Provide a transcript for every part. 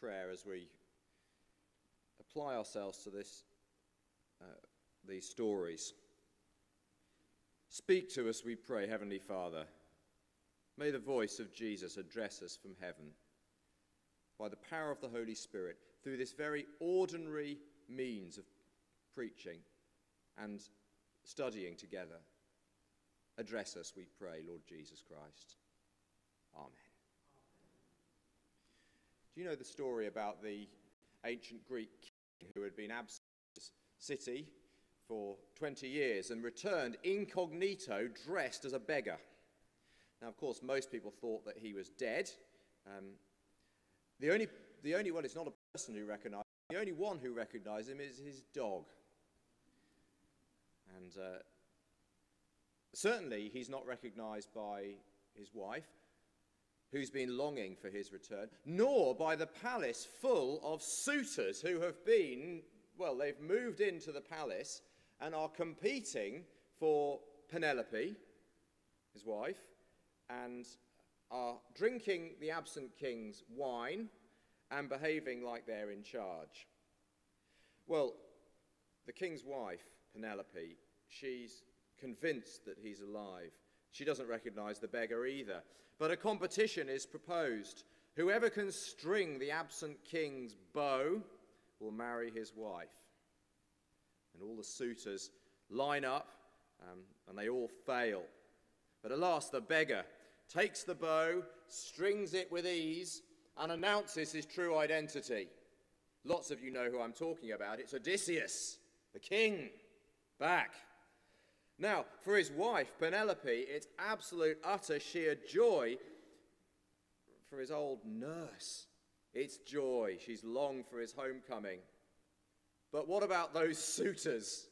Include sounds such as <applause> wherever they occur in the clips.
prayer as we apply ourselves to this, uh, these stories. Speak to us, we pray, Heavenly Father. May the voice of Jesus address us from heaven by the power of the Holy Spirit through this very ordinary means of preaching and studying together. Address us, we pray, Lord Jesus Christ. Amen. Do you know the story about the ancient Greek king who had been absent from his city for 20 years and returned incognito dressed as a beggar? Now, of course, most people thought that he was dead. Um, the only, the only one, it's not a person who recognized him, the only one who recognized him is his dog. And uh, certainly he's not recognized by his wife, who's been longing for his return, nor by the palace full of suitors who have been, well, they've moved into the palace and are competing for Penelope, his wife, and are drinking the absent king's wine and behaving like they're in charge. Well, the king's wife, Penelope, she's convinced that he's alive. She doesn't recognize the beggar either. But a competition is proposed. Whoever can string the absent king's bow will marry his wife. And all the suitors line up um, and they all fail. But at last, the beggar takes the bow, strings it with ease, and announces his true identity. Lots of you know who I'm talking about. It's Odysseus, the king, back. Now, for his wife, Penelope, it's absolute, utter, sheer joy. For his old nurse, it's joy. She's longed for his homecoming. But what about those <laughs> suitors?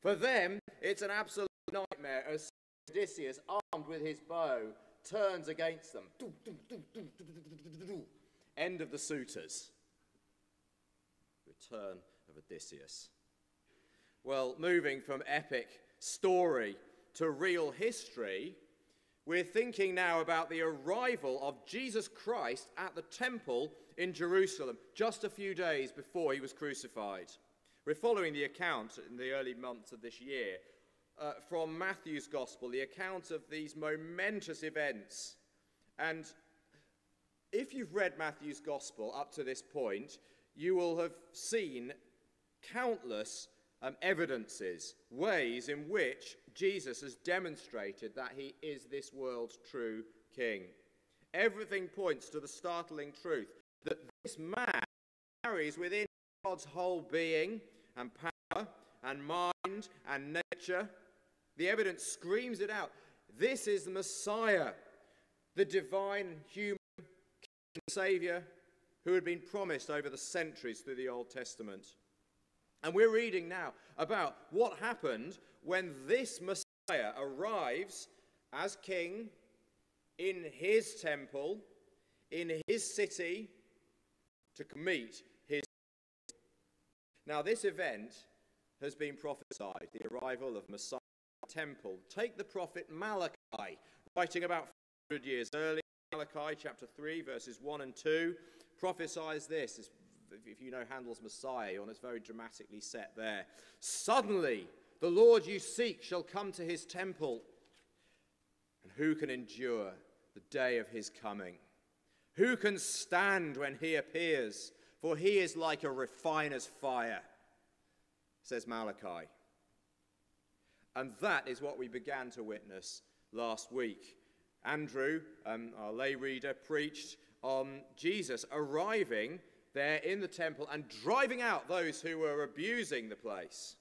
For them, it's an absolute nightmare as Odysseus, armed with his bow, turns against them. End of the suitors. Return of Odysseus. Well, moving from epic story to real history, we're thinking now about the arrival of Jesus Christ at the temple in Jerusalem just a few days before he was crucified. We're following the account in the early months of this year uh, from Matthew's Gospel, the account of these momentous events. And if you've read Matthew's Gospel up to this point, you will have seen countless um, evidences, ways in which Jesus has demonstrated that he is this world's true king. Everything points to the startling truth that this man carries within God's whole being and power and mind and nature. The evidence screams it out. This is the Messiah, the divine human Savior who had been promised over the centuries through the Old Testament. And we're reading now about what happened when this Messiah arrives as king in his temple, in his city, to meet his. Now, this event has been prophesied the arrival of Messiah temple. Take the prophet Malachi, writing about 400 years earlier, Malachi chapter 3, verses 1 and 2, prophesies this if you know Handel's Messiah, and it's very dramatically set there. Suddenly, the Lord you seek shall come to his temple. And who can endure the day of his coming? Who can stand when he appears? For he is like a refiner's fire, says Malachi. And that is what we began to witness last week. Andrew, um, our lay reader, preached on Jesus arriving there in the temple and driving out those who were abusing the place.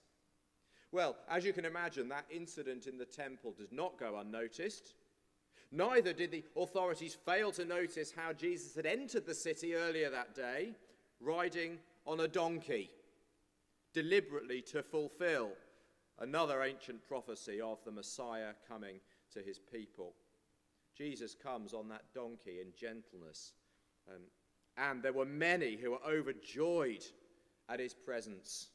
Well, as you can imagine, that incident in the temple does not go unnoticed. Neither did the authorities fail to notice how Jesus had entered the city earlier that day, riding on a donkey, deliberately to fulfill another ancient prophecy of the Messiah coming to his people. Jesus comes on that donkey in gentleness and there were many who were overjoyed at his presence.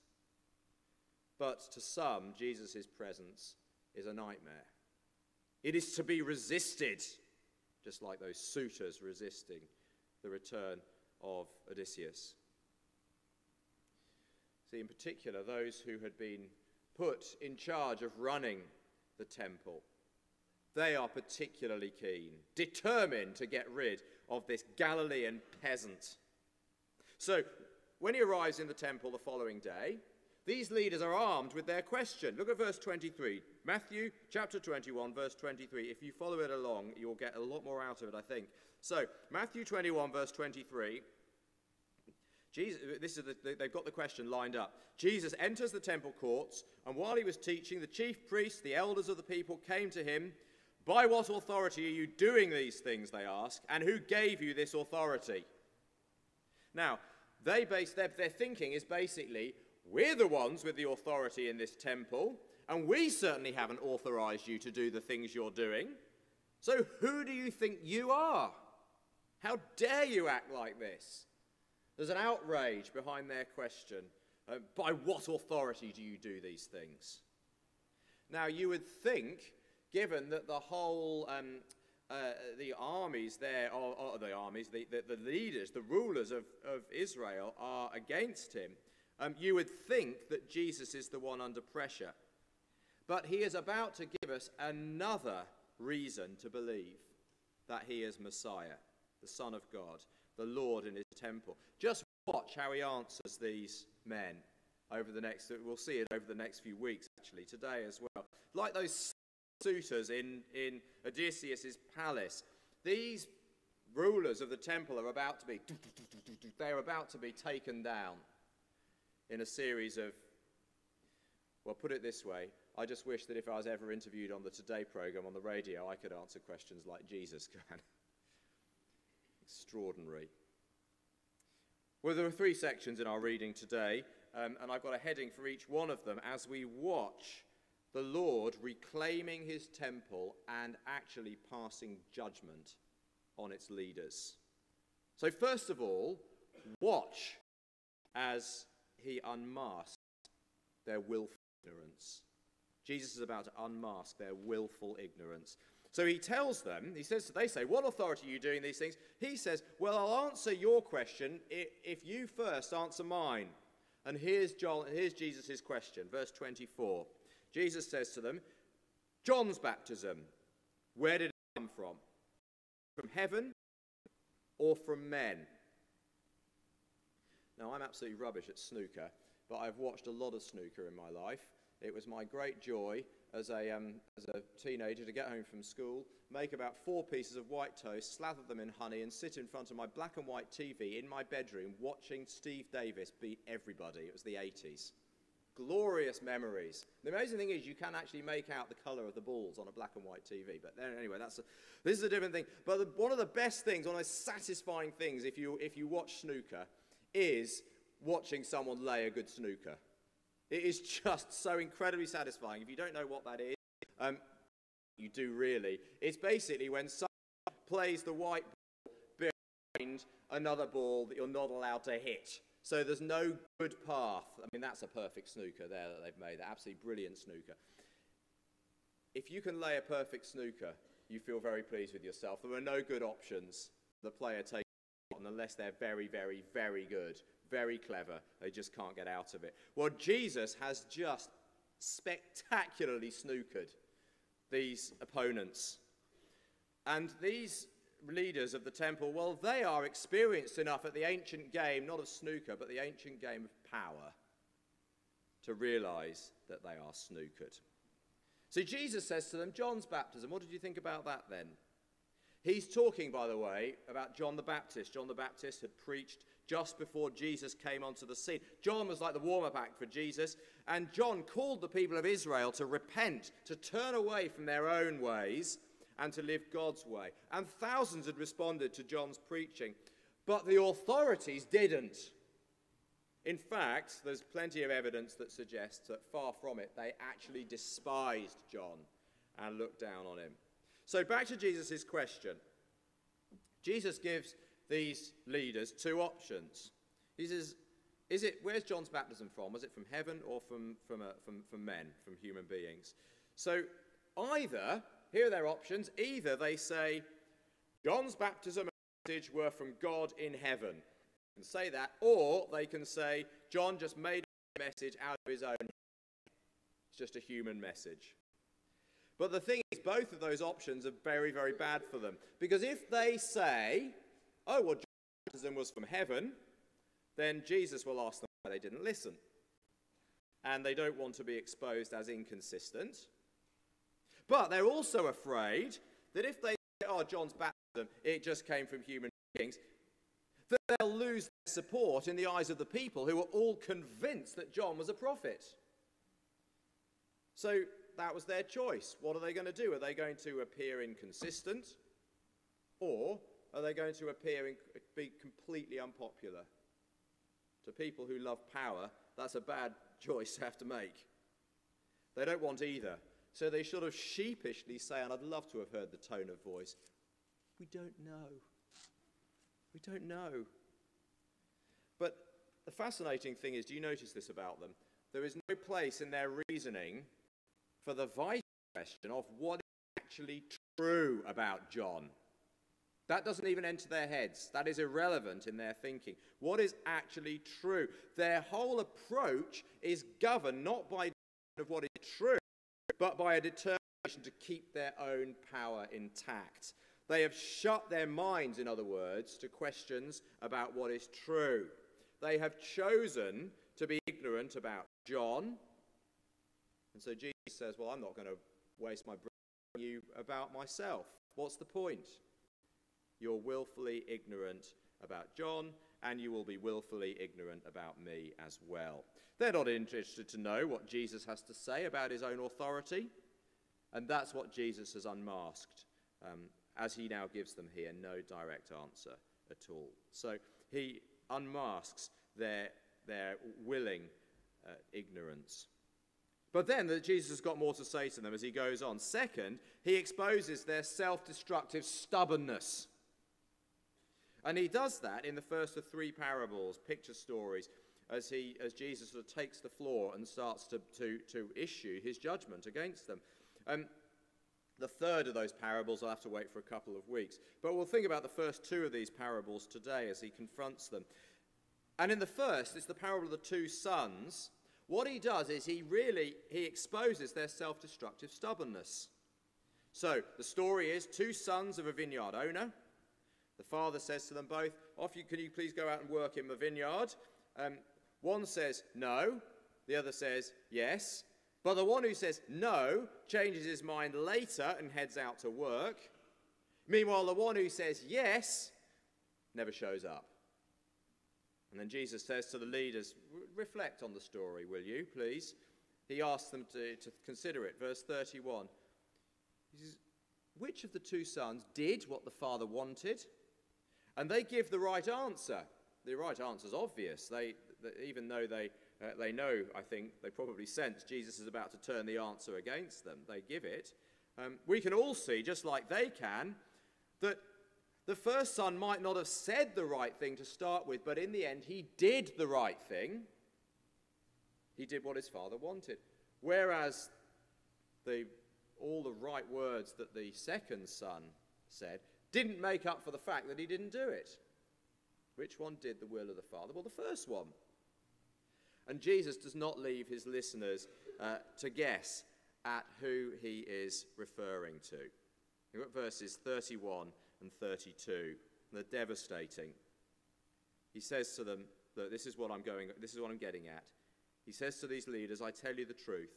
But to some, Jesus' presence is a nightmare. It is to be resisted, just like those suitors resisting the return of Odysseus. See, in particular, those who had been put in charge of running the temple. They are particularly keen, determined to get rid of this Galilean peasant. So, when he arrives in the temple the following day, these leaders are armed with their question. Look at verse 23. Matthew chapter 21, verse 23. If you follow it along, you'll get a lot more out of it, I think. So, Matthew 21, verse 23. Jesus, this is the, they've got the question lined up. Jesus enters the temple courts, and while he was teaching, the chief priests, the elders of the people, came to him. By what authority are you doing these things? They ask, and who gave you this authority? Now, they base their, their thinking is basically we're the ones with the authority in this temple, and we certainly haven't authorized you to do the things you're doing. So who do you think you are? How dare you act like this? There's an outrage behind their question. Uh, by what authority do you do these things? Now, you would think, given that the whole, um, uh, the armies there, or, the armies, the, the, the, leaders, the rulers of, of Israel are against him, um, you would think that Jesus is the one under pressure. But he is about to give us another reason to believe that he is Messiah, the Son of God the Lord in his temple. Just watch how he answers these men over the next, we'll see it over the next few weeks, actually, today as well. Like those suitors in, in Odysseus' palace, these rulers of the temple are about to be, <laughs> they're about to be taken down in a series of, well, put it this way, I just wish that if I was ever interviewed on the Today program on the radio, I could answer questions like Jesus <laughs> can. extraordinary. Well, there are three sections in our reading today, um, and I've got a heading for each one of them as we watch the Lord reclaiming his temple and actually passing judgment on its leaders. So, first of all, watch as he unmasks their willful ignorance. Jesus is about to unmask their willful ignorance. So he tells them, he says, they say, What authority are you doing these things? He says, Well, I'll answer your question if you first answer mine. And here's, John, here's Jesus' question, verse 24. Jesus says to them, John's baptism, where did it come from? From heaven or from men? Now, I'm absolutely rubbish at snooker, but I've watched a lot of snooker in my life. It was my great joy as a, um, as a teenager to get home from school, make about four pieces of white toast, slather them in honey, and sit in front of my black and white TV in my bedroom watching Steve Davis beat everybody. It was the 80s. Glorious memories. The amazing thing is, you can actually make out the color of the balls on a black and white TV. But anyway, that's a, this is a different thing. But the, one of the best things, one of the satisfying things, if you, if you watch snooker, is watching someone lay a good snooker. It is just so incredibly satisfying. If you don't know what that is, um, you do really. It's basically when someone plays the white ball behind another ball that you're not allowed to hit. So there's no good path. I mean, that's a perfect snooker there that they've made. Absolutely brilliant snooker. If you can lay a perfect snooker, you feel very pleased with yourself. There are no good options the player takes unless they're very, very, very good very clever. They just can't get out of it. Well, Jesus has just spectacularly snookered these opponents. And these leaders of the temple, well, they are experienced enough at the ancient game, not of snooker, but the ancient game of power, to realize that they are snookered. So Jesus says to them, John's baptism, what did you think about that then? He's talking, by the way, about John the Baptist. John the Baptist had preached just before Jesus came onto the scene. John was like the warm up act for Jesus, and John called the people of Israel to repent, to turn away from their own ways, and to live God's way. And thousands had responded to John's preaching, but the authorities didn't. In fact, there's plenty of evidence that suggests that far from it, they actually despised John and looked down on him. So, back to Jesus' question. Jesus gives these leaders two options. He says, is it, where's John's baptism from? Was it from heaven or from, from, a, from, from men, from human beings? So either, here are their options, either they say, John's baptism and message were from God in heaven. can say that, or they can say, John just made a message out of his own. It's just a human message. But the thing is, both of those options are very, very bad for them. Because if they say, oh, well, John's baptism was from heaven, then Jesus will ask them why they didn't listen. And they don't want to be exposed as inconsistent. But they're also afraid that if they say, oh, John's baptism, it just came from human beings, that they'll lose their support in the eyes of the people who are all convinced that John was a prophet. So that was their choice. What are they going to do? Are they going to appear inconsistent? Or are they going to appear in, be completely unpopular? To people who love power, that's a bad <laughs> choice to have to make. They don't want either. So they sort of sheepishly say, and I'd love to have heard the tone of voice, we don't know. We don't know. But the fascinating thing is, do you notice this about them? There is no place in their reasoning for the vital question of what is actually true about John. That doesn't even enter their heads. That is irrelevant in their thinking. What is actually true? Their whole approach is governed not by of what is true, but by a determination to keep their own power intact. They have shut their minds, in other words, to questions about what is true. They have chosen to be ignorant about John. And so Jesus says, Well, I'm not going to waste my breath on you about myself. What's the point? You're willfully ignorant about John, and you will be willfully ignorant about me as well. They're not interested to know what Jesus has to say about his own authority, and that's what Jesus has unmasked, um, as he now gives them here no direct answer at all. So he unmasks their, their willing uh, ignorance. But then that Jesus has got more to say to them as he goes on. Second, he exposes their self destructive stubbornness. And he does that in the first of three parables, picture stories, as, he, as Jesus sort of takes the floor and starts to, to, to issue his judgment against them. Um, the third of those parables, I'll have to wait for a couple of weeks. But we'll think about the first two of these parables today as he confronts them. And in the first, it's the parable of the two sons. What he does is he really he exposes their self-destructive stubbornness. So the story is two sons of a vineyard owner. The father says to them both, Off you, can you please go out and work in the vineyard? Um, one says no, the other says yes. But the one who says no changes his mind later and heads out to work. Meanwhile, the one who says yes never shows up. And then Jesus says to the leaders, Reflect on the story, will you, please? He asks them to, to consider it. Verse 31. He says, Which of the two sons did what the father wanted? And they give the right answer. The right answer is obvious. They, they even though they, uh, they know, I think, they probably sense Jesus is about to turn the answer against them, they give it. Um, we can all see, just like they can, that the first son might not have said the right thing to start with, but in the end, he did the right thing. He did what his father wanted. Whereas the, all the right words that the second son said didn't make up for the fact that he didn't do it. Which one did the will of the Father? Well, the first one. And Jesus does not leave his listeners uh, to guess at who he is referring to. Look at verses 31 and 32. They're devastating. He says to them that this is what I'm going, this is what I'm getting at. He says to these leaders, I tell you the truth.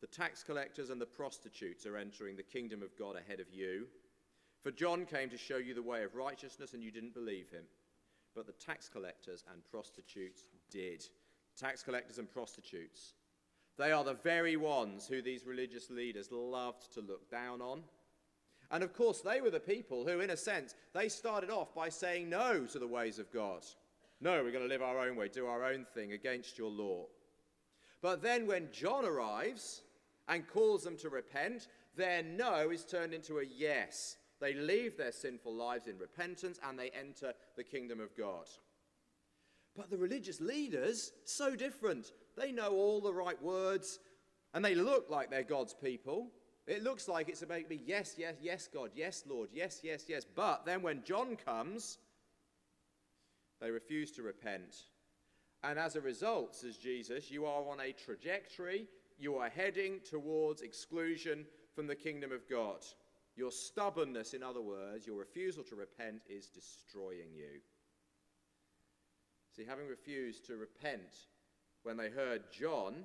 The tax collectors and the prostitutes are entering the kingdom of God ahead of you. For John came to show you the way of righteousness, and you didn't believe him. But the tax collectors and prostitutes did. Tax collectors and prostitutes. They are the very ones who these religious leaders loved to look down on. And of course, they were the people who, in a sense, they started off by saying no to the ways of God. No, we're going to live our own way, do our own thing against your law. But then when John arrives and calls them to repent, their no is turned into a yes. They leave their sinful lives in repentance and they enter the kingdom of God. But the religious leaders, so different. They know all the right words and they look like they're God's people. It looks like it's about be yes, yes, yes, God, yes, Lord, yes, yes, yes. But then when John comes, They refuse to repent. And as a result, says Jesus, you are on a trajectory, you are heading towards exclusion from the kingdom of God. Your stubbornness, in other words, your refusal to repent, is destroying you. See, having refused to repent when they heard John,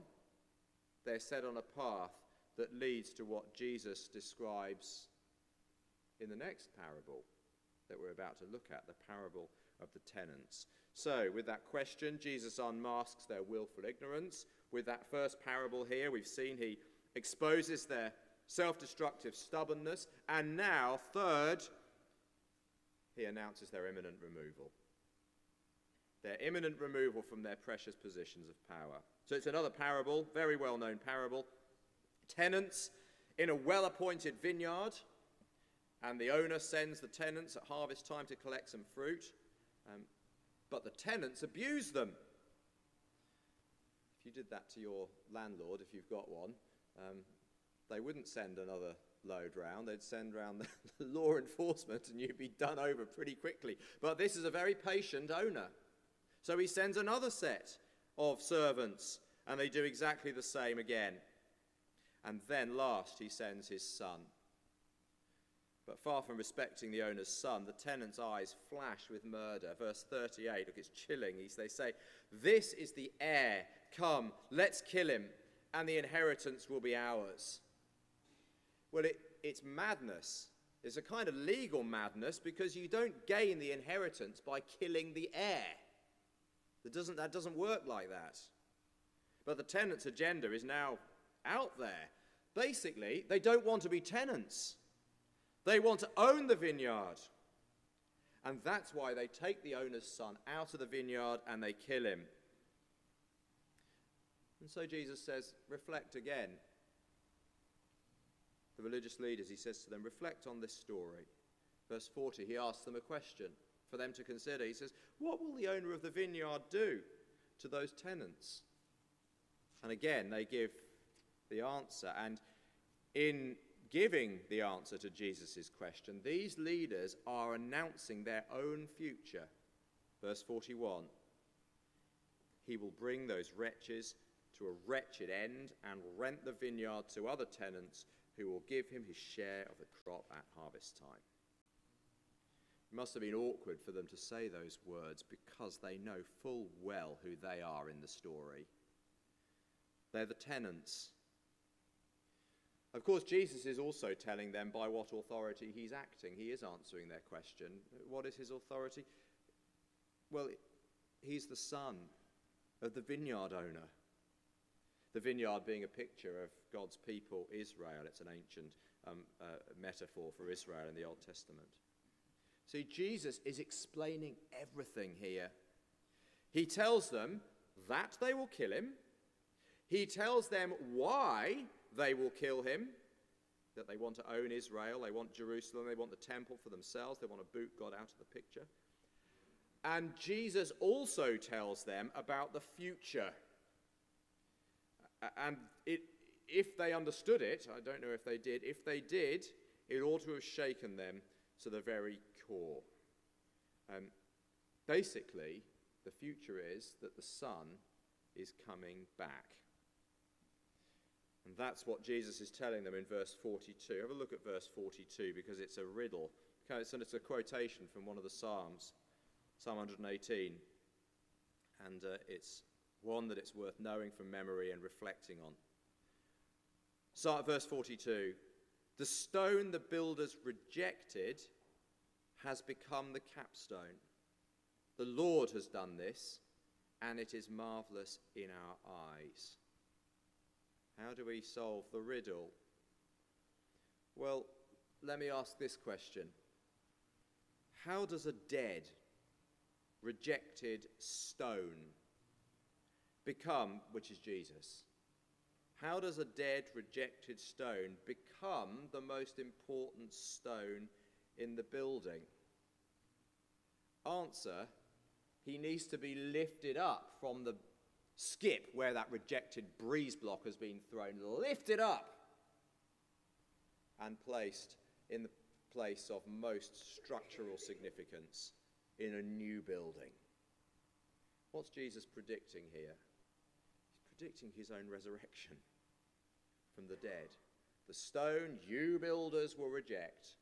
they're set on a path that leads to what Jesus describes in the next parable that we're about to look at the parable of the tenants. So, with that question, Jesus unmasks their willful ignorance. With that first parable here, we've seen he exposes their self destructive stubbornness. And now, third, he announces their imminent removal. Their imminent removal from their precious positions of power. So, it's another parable, very well known parable. Tenants in a well appointed vineyard, and the owner sends the tenants at harvest time to collect some fruit. Um, but the tenants abuse them. If you did that to your landlord, if you've got one, um, they wouldn't send another load round. They'd send round <laughs> the law enforcement and you'd be done over pretty quickly. But this is a very patient owner. So he sends another set of servants and they do exactly the same again. And then last, he sends his son. But far from respecting the owner's son, the tenant's eyes flash with murder. Verse 38, look, it's chilling. They say, This is the heir. Come, let's kill him, and the inheritance will be ours. Well, it, it's madness. It's a kind of legal madness because you don't gain the inheritance by killing the heir. That doesn't, that doesn't work like that. But the tenant's agenda is now out there. Basically, they don't want to be tenants. They want to own the vineyard. And that's why they take the owner's son out of the vineyard and they kill him. And so Jesus says, reflect again. The religious leaders, he says to them, reflect on this story. Verse 40, he asks them a question for them to consider. He says, What will the owner of the vineyard do to those tenants? And again, they give the answer. And in giving the answer to Jesus' question, these leaders are announcing their own future. Verse 41 He will bring those wretches to a wretched end and rent the vineyard to other tenants who will give him his share of the crop at harvest time. It must have been awkward for them to say those words because they know full well who they are in the story. They're the tenants of course, Jesus is also telling them by what authority he's acting. He is answering their question. What is his authority? Well, he's the son of the vineyard owner. The vineyard being a picture of God's people, Israel. It's an ancient um, uh, metaphor for Israel in the Old Testament. See, Jesus is explaining everything here. He tells them that they will kill him, he tells them why they will kill him, that they want to own Israel, they want Jerusalem, they want the temple for themselves, they want to boot God out of the picture. And Jesus also tells them about the future. And it, if they understood it, I don't know if they did, if they did, it ought to have shaken them to the very core. Um, basically, the future is that the Son is coming back. And that's what Jesus is telling them in verse 42. Have a look at verse 42 because it's a riddle. It's a quotation from one of the Psalms, Psalm 118. And uh, it's one that it's worth knowing from memory and reflecting on. Start verse 42. The stone the builders rejected has become the capstone. The Lord has done this, and it is marvelous in our eyes. How do we solve the riddle? Well, let me ask this question How does a dead, rejected stone become, which is Jesus, how does a dead, rejected stone become the most important stone in the building? Answer He needs to be lifted up from the skip where that rejected breeze block has been thrown, lifted up and placed in the place of most structural significance in a new building. what's Jesus predicting here? Predicting his own resurrection from the dead. The stone you builders will reject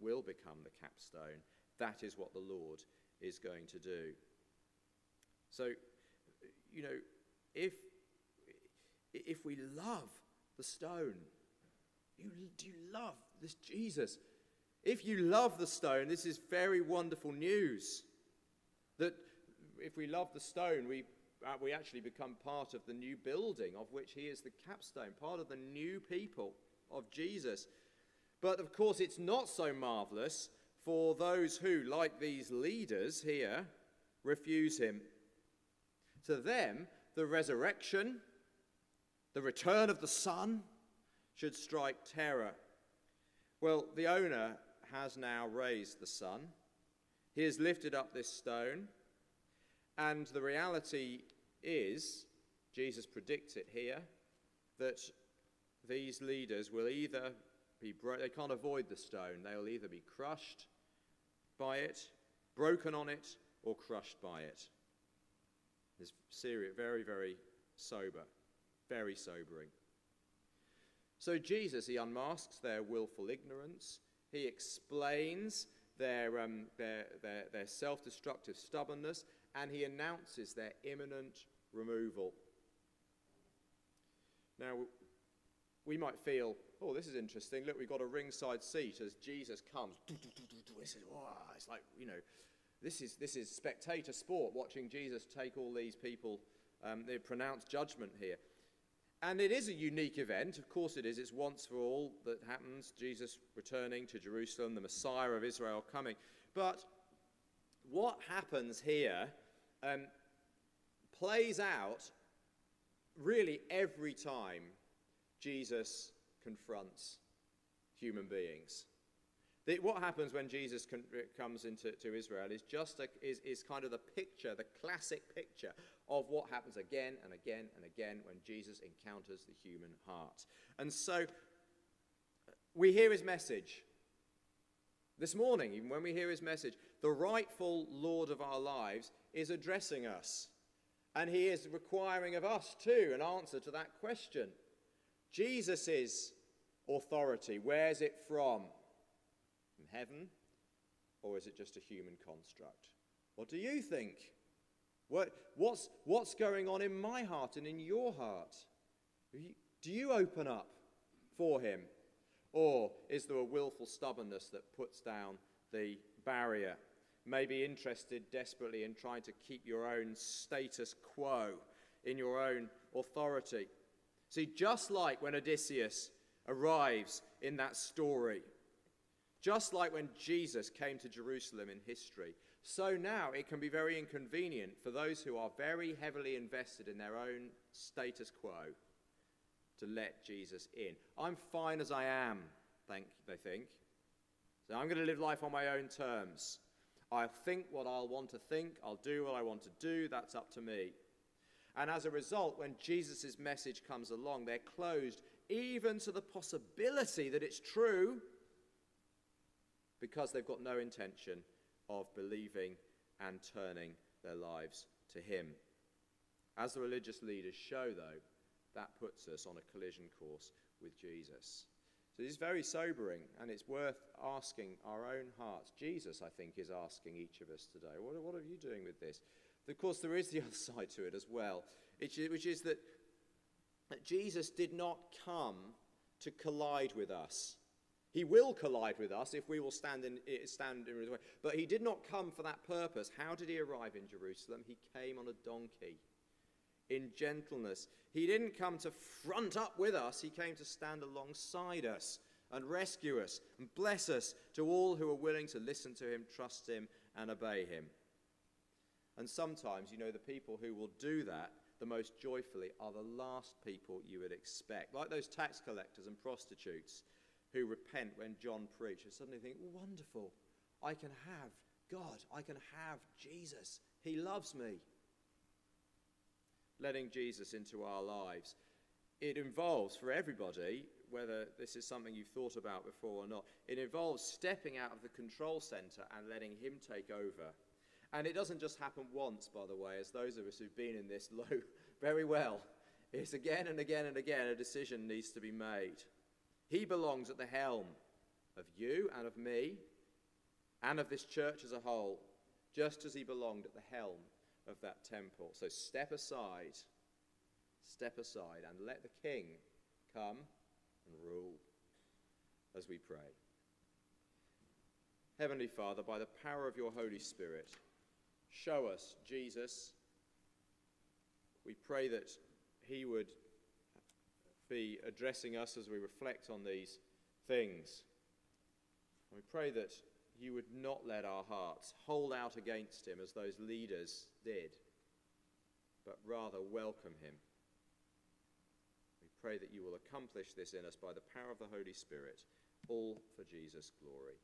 will become the capstone. That is what the Lord is going to do. So, you know, if, if we love the stone, you, do you love this Jesus? If you love the stone, this is very wonderful news. That if we love the stone, we, uh, we actually become part of the new building of which he is the capstone, part of the new people of Jesus. But of course, it's not so marvelous for those who, like these leaders here, refuse him. To them, the resurrection, the return of the Son, should strike terror. Well, the owner has now raised the Son. He has lifted up this stone. And the reality is, Jesus predicts it here, that these leaders will either be, bro- they can't avoid the stone, they'll either be crushed by it, broken on it, or crushed by it. It's serious, very, very sober, very sobering. So Jesus, he unmasks their willful ignorance. He explains their, um, their, their, their self destructive stubbornness, and he announces their imminent removal. Now, we might feel, oh, this is interesting. Look, we've got a ringside seat as Jesus comes. <laughs> It's like, you know, this is, this is spectator sport, watching Jesus take all these people, um, they pronounce judgment here. And it is a unique event, of course it is. It's once for all that happens Jesus returning to Jerusalem, the Messiah of Israel coming. But what happens here um, plays out really every time Jesus confronts human beings. The, what happens when Jesus con- comes into to Israel is just a, is, is kind of the picture, the classic picture of what happens again and again and again when Jesus encounters the human heart. And so we hear his message. This morning, even when we hear his message, the rightful Lord of our lives is addressing us. And he is requiring of us, too, an answer to that question. Jesus' authority, where's it from? From heaven? Or is it just a human construct? What do you think? What, what's, what's going on in my heart and in your heart? Do you open up for him? Or is there a willful stubbornness that puts down the barrier? Maybe interested desperately in trying to keep your own status quo in your own authority. See, just like when Odysseus arrives in that story, just like when Jesus came to Jerusalem in history, so now it can be very inconvenient for those who are very heavily invested in their own status quo to let Jesus in. I'm fine as I am, think, they think. So I'm going to live life on my own terms. I'll think what I'll want to think, I'll do what I want to do, that's up to me. And as a result, when Jesus' message comes along, they're closed even to the possibility that it's true because they've got no intention of believing and turning their lives to Him. As the religious leaders show, though, that puts us on a collision course with Jesus. So this is very sobering, and it's worth asking our own hearts. Jesus, I think, is asking each of us today, what, what are you doing with this? Of course, there is the <laughs> other side to it as well, which is that, Jesus did not come to collide with us. He will collide with us if we will stand in, eh, stand in his way. But he did not come for that purpose. How did he arrive in Jerusalem? He came on a donkey in gentleness. He didn't come to front up with us, he came to stand alongside us and rescue us and bless us to all who are willing to listen to him, trust him, and obey him. And sometimes, you know, the people who will do that the most joyfully are the last people you would expect, like those tax collectors and prostitutes who repent when John preaches, suddenly think, wonderful, I can have God, I can have Jesus. He loves me. Letting Jesus into our lives. It involves, for everybody, whether this is something you've thought about before or not, it involves stepping out of the control center and letting Him take over And it doesn't just happen once, by the way, as those of us who've been in this <laughs> know very well. It's again and again and again a decision needs to be made. He belongs at the helm of you and of me and of this church as a whole, just as he belonged at the helm of that temple. So step aside, step aside, and let the king come and rule as we pray. Heavenly Father, by the power of your Holy Spirit, show us Jesus. We pray that he would be addressing us as we reflect on these things. We pray that you would not let our hearts hold out against him as those leaders did, but rather welcome him. We pray that you will accomplish this in us by the power of the Holy Spirit, all for Jesus' glory.